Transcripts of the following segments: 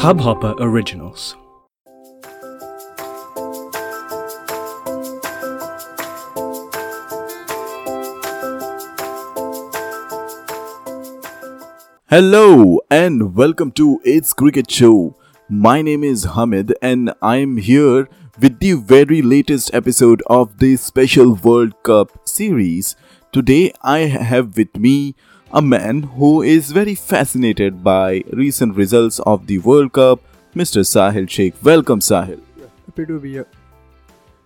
Hubhopper Originals. Hello and welcome to It's Cricket Show. My name is Hamid and I'm here with the very latest episode of the special World Cup series. Today I have with me a man who is very fascinated by recent results of the World Cup, Mr. Sahil Sheikh. Welcome, Sahil. Happy to be here.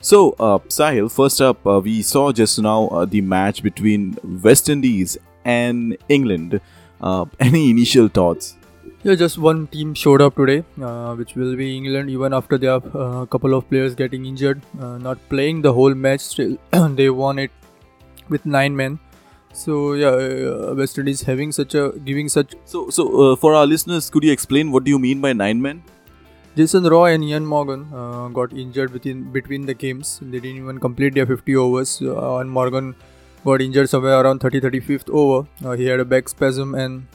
So, uh, Sahil, first up, uh, we saw just now uh, the match between West Indies and England. Uh, any initial thoughts? Yeah, just one team showed up today, uh, which will be England. Even after they have a uh, couple of players getting injured, uh, not playing the whole match, still they won it with nine men. So yeah, uh, West Indies having such a giving such. So, so uh, for our listeners, could you explain what do you mean by nine men? Jason Roy and Ian Morgan uh, got injured within between the games. They didn't even complete their 50 overs. Uh, and Morgan got injured somewhere around 30 35th over. Uh, he had a back spasm, and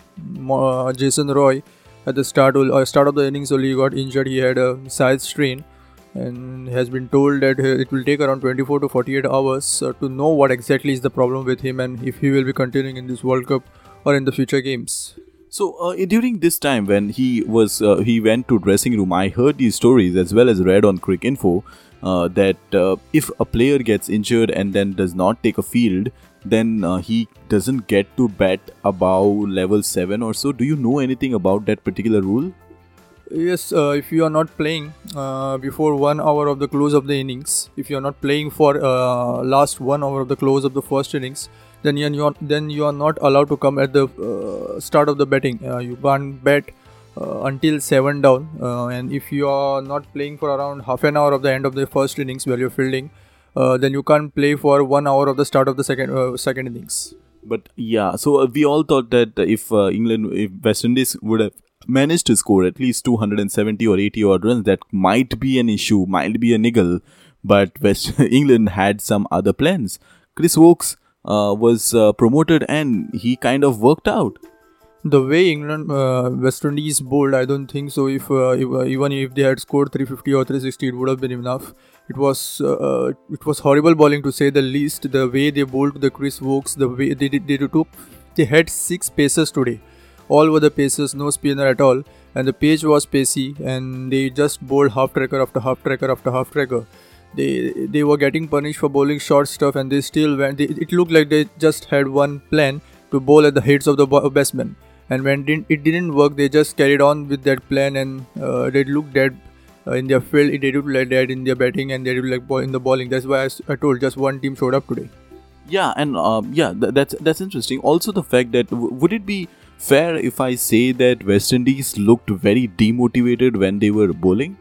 uh, Jason Roy at the start uh, start of the innings only got injured. He had a side strain and has been told that it will take around 24 to 48 hours uh, to know what exactly is the problem with him and if he will be continuing in this World Cup or in the future games. So uh, during this time when he was uh, he went to dressing room, I heard these stories as well as read on Cricinfo uh, that uh, if a player gets injured and then does not take a field, then uh, he doesn't get to bat above level seven or so. Do you know anything about that particular rule? Yes, uh, if you are not playing uh, before one hour of the close of the innings, if you are not playing for uh, last one hour of the close of the first innings, then you are then you are not allowed to come at the uh, start of the batting. Uh, you can't bat uh, until seven down, and if you are not playing for around half an hour of the end of the first innings where you're fielding, then you can't play for one hour of the start of the second second innings. But yeah, so we all thought that if England, if West Indies would have managed to score at least 270 or 80 odd runs, that might be an issue, might be a niggle. But West England had some other plans. Chris Woakes uh, was uh, promoted and he kind of worked out. The way England, uh, West Indies bowled, I don't think so. If, uh, if uh, even if they had scored 350 or 360, it would have been enough. It was uh, it was horrible bowling to say the least. The way they bowled the Chris Woakes, the way they, they, they took, they had six paces today all were the paces, no spinner at all, and the page was pacey, and they just bowled half tracker after half tracker after half tracker. They they were getting punished for bowling short stuff, and they still went. They, it looked like they just had one plan to bowl at the heads of the batsmen, and when didn't, it didn't work, they just carried on with that plan, and uh, they looked dead uh, in their field. They looked like dead in their batting, and they looked like in the bowling. That's why I, I told just one team showed up today. Yeah, and um, yeah, th- that's that's interesting. Also, the fact that w- would it be fair if I say that West Indies looked very demotivated when they were bowling?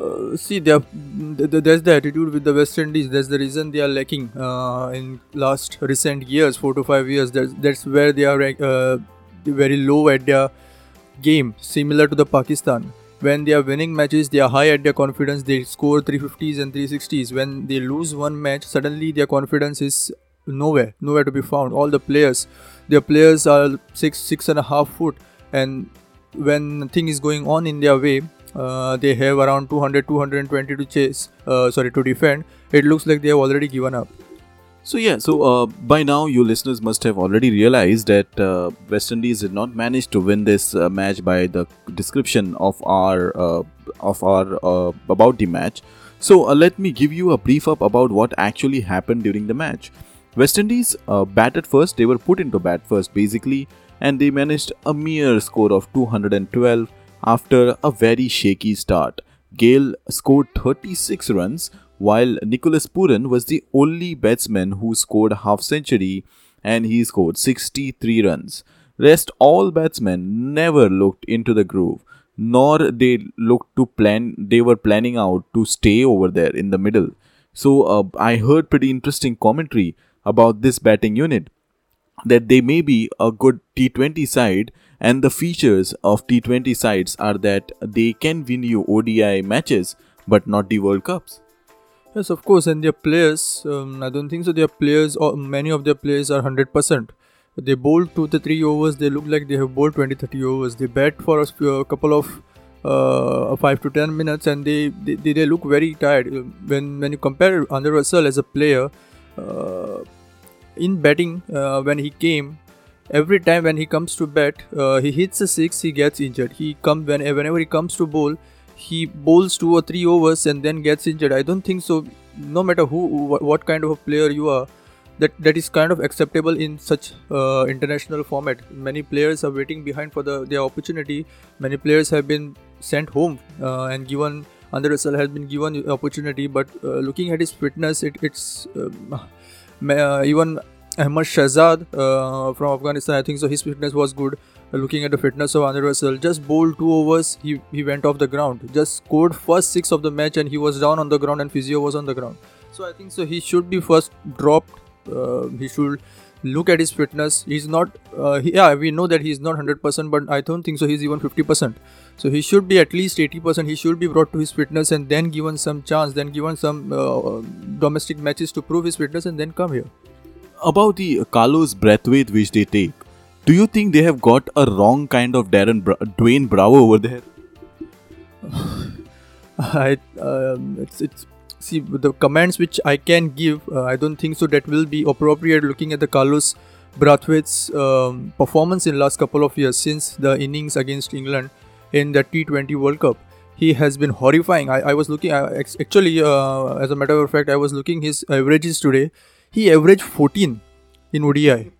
Uh, see, they there's the attitude with the West Indies. That's the reason they are lacking uh, in last recent years, four to five years. That's, that's where they are uh, very low at their game, similar to the Pakistan. When they are winning matches, they are high at their confidence. They score 350s and 360s. When they lose one match, suddenly their confidence is nowhere, nowhere to be found. All the players their players are six six and a half foot. And when thing is going on in their way uh, they have around 200 220 to chase uh, sorry to defend. It looks like they have already given up. So yeah so uh, by now you listeners must have already realized that uh, west indies did not manage to win this uh, match by the description of our uh, of our about the match. So let me give you a brief up about what actually happened during the match West Indies uh, batted first, they were put into bat first basically, and they managed a mere score of 212 after a very shaky start. Gayle scored 36 runs, while Nicholas Pooran was the only batsman who scored half century and he scored 63 runs. Rest all batsmen never looked into the groove, nor they looked to plan they were planning out to stay over there in the middle. So uh, I heard pretty interesting commentary about this batting unit that they may be a good T20 side and the features of T20 sides are that they can win you ODI matches but not the World Cups. Yes, of course, and their players, um, I don't think so. Their players, or many of their players are 100%. They bowl 2 to 3 overs, they look like they have bowled 20 30 overs. They bat for a couple of uh, five to ten minutes, and they, they they look very tired. When when you compare Andre Russell as a player, in batting uh, when he came, every time when he comes to bat, uh, he hits a six, he gets injured. He come when whenever he comes to bowl, he bowls two or three overs and then gets injured. I don't think so. No matter who, what kind of a player you are, that that is kind of acceptable in such uh, international format. Many players are waiting behind for the their opportunity. Many players have been sent home uh, and given. Andre Russell has been given opportunity, but uh, looking at his fitness, it, it's um, uh, even Ahmad Shahzad uh, from Afghanistan. I think so. His fitness was good. looking at the fitness of Andre Russell, just bowled two overs. He he went off the ground. Just scored first six of the match, and he was down on the ground, and Physio was on the ground. So I think so. He should be first dropped uh, he should look at his fitness he's not uh, he, yeah we know that he's not 100% but i don't think so he's even 50% so he should be at least 80% he should be brought to his fitness and then given some chance then given some uh, domestic matches to prove his fitness and then come here. About the carlos brathwaite which they take do you think they have got a wrong kind of darren Bra- dwayne bravo over there? I, um, it's it's see the comments which I can give, uh, I don't think so that will be appropriate looking at the Carlos Brathwaite's um, performance in last couple of years since the innings against England in the T20 World Cup. He has been horrifying. I, I was looking uh, actually, uh, as a matter of fact, I was looking his averages today. He averaged 14 in ODI.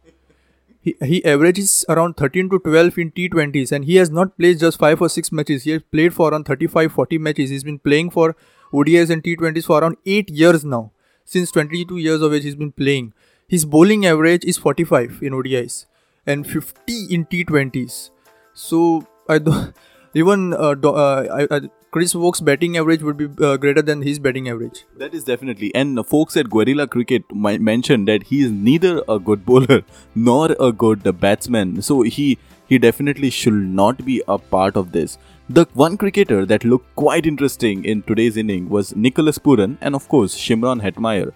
He, he averages around 13 to 12 in T20s and he has not played just 5 or 6 matches. He has played for around 35 40 matches. He's been playing for ODIs and T20s for around 8 years now. Since 22 years of age, he's been playing. His bowling average is 45 in ODIs and 50 in T20s. So I don't even uh, do, uh, I, I, Chris Woakes' batting average would be uh, greater than his batting average. That is definitely. And folks at Guerilla Cricket mentioned that he is neither a good bowler nor a good batsman. So he he definitely should not be a part of this. The one cricketer that looked quite interesting in today's inning was Nicholas Pooran and of course Shimron Hetmyer.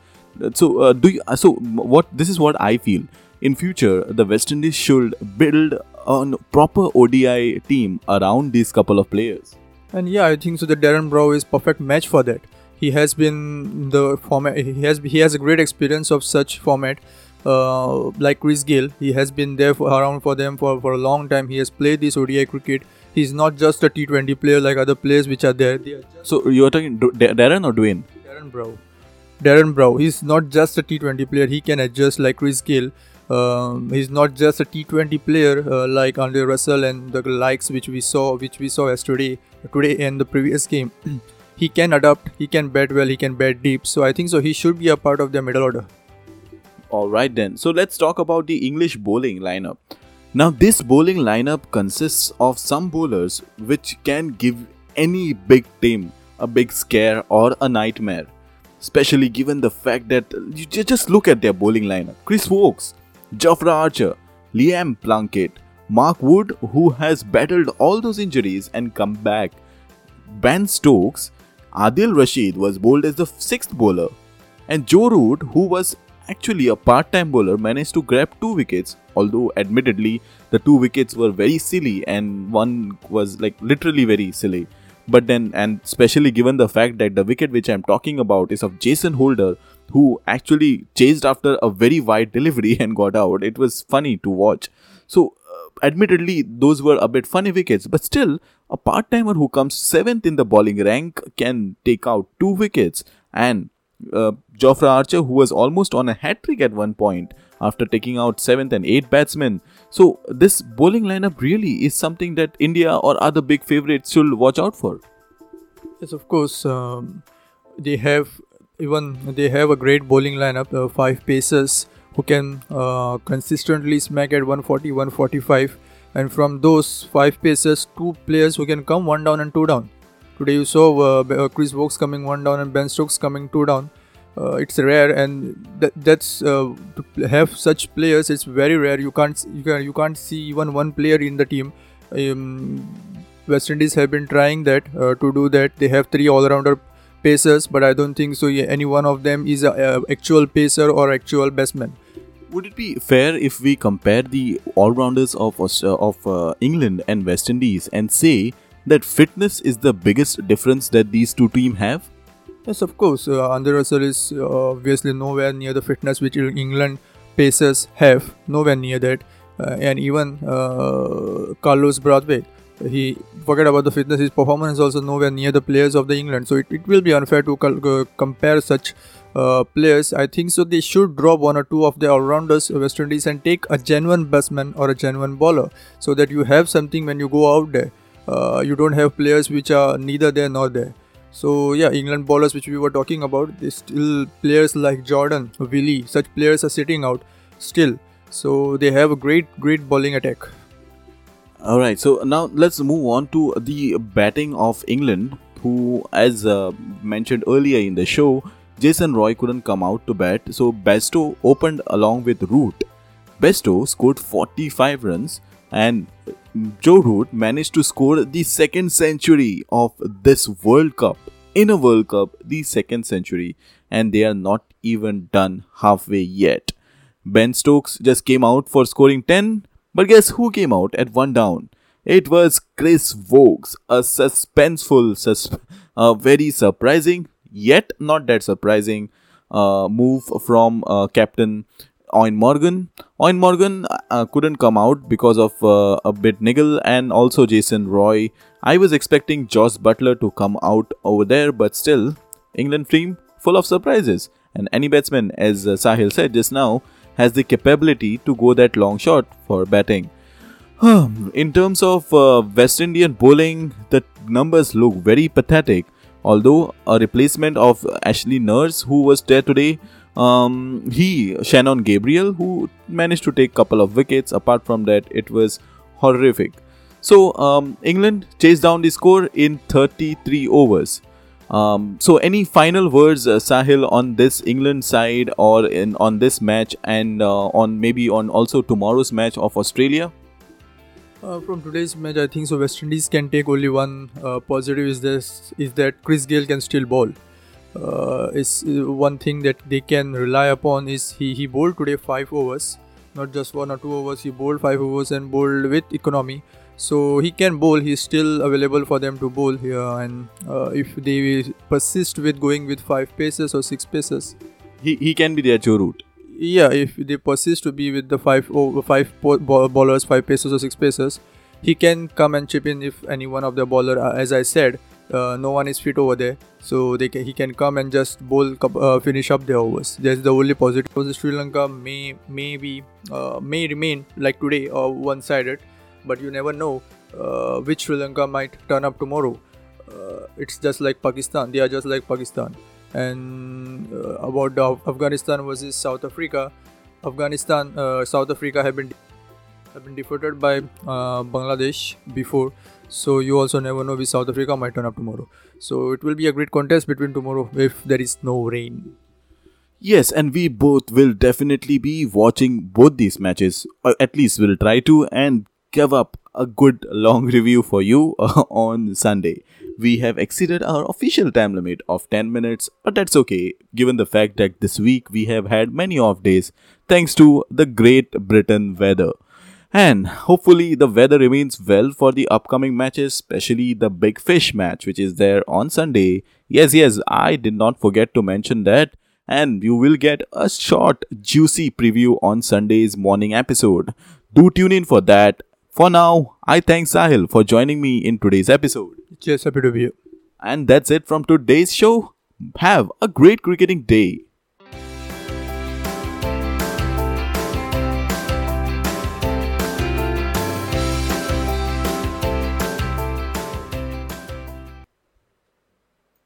So uh, do you, so what this is what I feel. In future, the West Indies should build a proper ODI team around these couple of players. And yeah, I think so. The Darren Bravo is perfect match for that. He has been the format. He has he has a great experience of such format. Uh, like Chris Gayle, he has been there for, around for them for, for a long time. He has played this ODI cricket he's not just a T20 player like other players which are there. Are so you're talking Darren or Dwayne? Darren Bravo. Darren Bravo. He's not just a T20 player. He can adjust like Chris Gayle. Um, he's not just a T20 player uh, like Andre Russell and the likes which we saw, which we saw yesterday, today and the previous game. he can adapt. He can bat well. He can bat deep. So I think so. He should be a part of the middle order. All right then. So let's talk about the English bowling lineup. Now, this bowling lineup consists of some bowlers which can give any big team a big scare or a nightmare, especially given the fact that you just look at their bowling lineup Chris Woakes, Jofra Archer, Liam Plunkett, Mark Wood, who has battled all those injuries and come back, Ben Stokes, Adil Rashid was bowled as the sixth bowler, and Joe Root, who was actually a part-time bowler managed to grab two wickets although admittedly the two wickets were very silly and one was like literally very silly. But then and especially given the fact that the wicket which i'm talking about is of jason holder who actually chased after a very wide delivery and got out it was funny to watch so uh, admittedly those were a bit funny wickets but still a part-timer who comes 7th in the bowling rank can take out two wickets and uh, Jofra Archer, who was almost on a hat trick at one point after taking out 7th and 8th batsmen. So, this bowling lineup really is something that India or other big favorites should watch out for. Yes, of course. Um, they have even they have a great bowling lineup, uh, five pacers who can uh, consistently smack at 140, 145, and from those five pacers, two players who can come one down and two down. Today you saw uh, uh, Chris Woakes coming one down and Ben Stokes coming two down. Uh, it's rare, and that, that's uh, to have such players. It's very rare. You can't you can you can't see even one player in the team. Um, West Indies have been trying that to do that. They have three all-rounder pacers, but I don't think so. Any one of them is a, a actual pacer or actual batsman. Would it be fair if we compare the all-rounders of uh, of England and West Indies and say that fitness is the biggest difference that these two teams have? Yes, of course. Uh, Andre Russell is uh, obviously nowhere near the fitness which England Pacers have, nowhere near that. Uh, and even uh, Carlos Brathwaite, he forget about the fitness, his performance is also nowhere near the players of the England. So it, it will be unfair to cal- compare such uh, players. I think so. They should drop one or two of the all-rounders, West Indies, and take a genuine batsman or a genuine bowler, so that you have something when you go out there. Uh, you don't have players which are neither there nor there. So yeah, England bowlers which we were talking about, they still players like Jordan, Willey, such players are sitting out still. So they have a great, great bowling attack. All right. So now let's move on to the batting of England, who, as uh, mentioned earlier in the show, Jason Roy couldn't come out to bat, so Bairstow opened along with Root. Bairstow scored 45 runs, and Joe Root managed to score the second century of this World Cup. In a World Cup, the second century, and they are not even done halfway yet. Ben Stokes just came out for scoring 10, but guess who came out at one down? It was Chris Woakes, a suspenseful, sus- uh, very surprising yet not that surprising uh, move from uh, captain Eoin Morgan. Eoin Morgan uh, couldn't come out because of uh, a bit niggle and also Jason Roy. I was expecting Jos Buttler to come out over there, but still, England team full of surprises. And any batsman, as uh, Sahil said just now, has the capability to go that long shot for batting. In terms of uh, West Indian bowling, the numbers look very pathetic. Although a replacement of Ashley Nurse, who was there today, um, he Shannon Gabriel, who managed to take couple of wickets. Apart from that, it was horrific. So um, England chased down the score in 33 overs. Um, so any final words, uh, Sahil, on this England side or in on this match and uh, on maybe on also tomorrow's match of Australia? Uh, from today's match, I think so. West Indies can take only one uh, positive is this is that Chris Gayle can still bowl. Uh, is uh, one thing that they can rely upon is he he bowled today five overs, not just one or two overs. He bowled five overs and bowled with economy, so he can bowl. He's still available for them to bowl here, and uh, if they persist with going with five paces or six paces, he he can be their Joe Root yeah, if they persist to be with the five oh, five bowlers, five pacers or six paces he can come and chip in if any one of the bowler, uh, as I said, uh, no one is fit over there, so they can, he can come and just bowl uh, finish up the overs. That's the only positive. Because Sri Lanka may maybe uh, may remain like today or uh, one-sided, but you never know uh, which Sri Lanka might turn up tomorrow. it's just like Pakistan. They are just like Pakistan and uh, about Afghanistan versus South Africa. Afghanistan, uh, South Africa have been have been defeated by uh, Bangladesh before, so you also never know which South Africa might turn up tomorrow. So it will be a great contest between tomorrow if there is no rain. Yes, and we both will definitely be watching both these matches. Or at least we'll try to and give up a good long review for you on Sunday we have exceeded our official time limit of 10 minutes, but that's okay given the fact that this week we have had many off days thanks to the Great Britain weather. And hopefully the weather remains well for the upcoming matches, especially the Big Fish match, which is there on Sunday. Yes, yes, I did not forget to mention that. And you will get a short, juicy preview on Sunday's morning episode. Do tune in for that. For now, I thank Sahil for joining me in today's episode. Cheers, happy to be here. And that's it from today's show. Have a great cricketing day.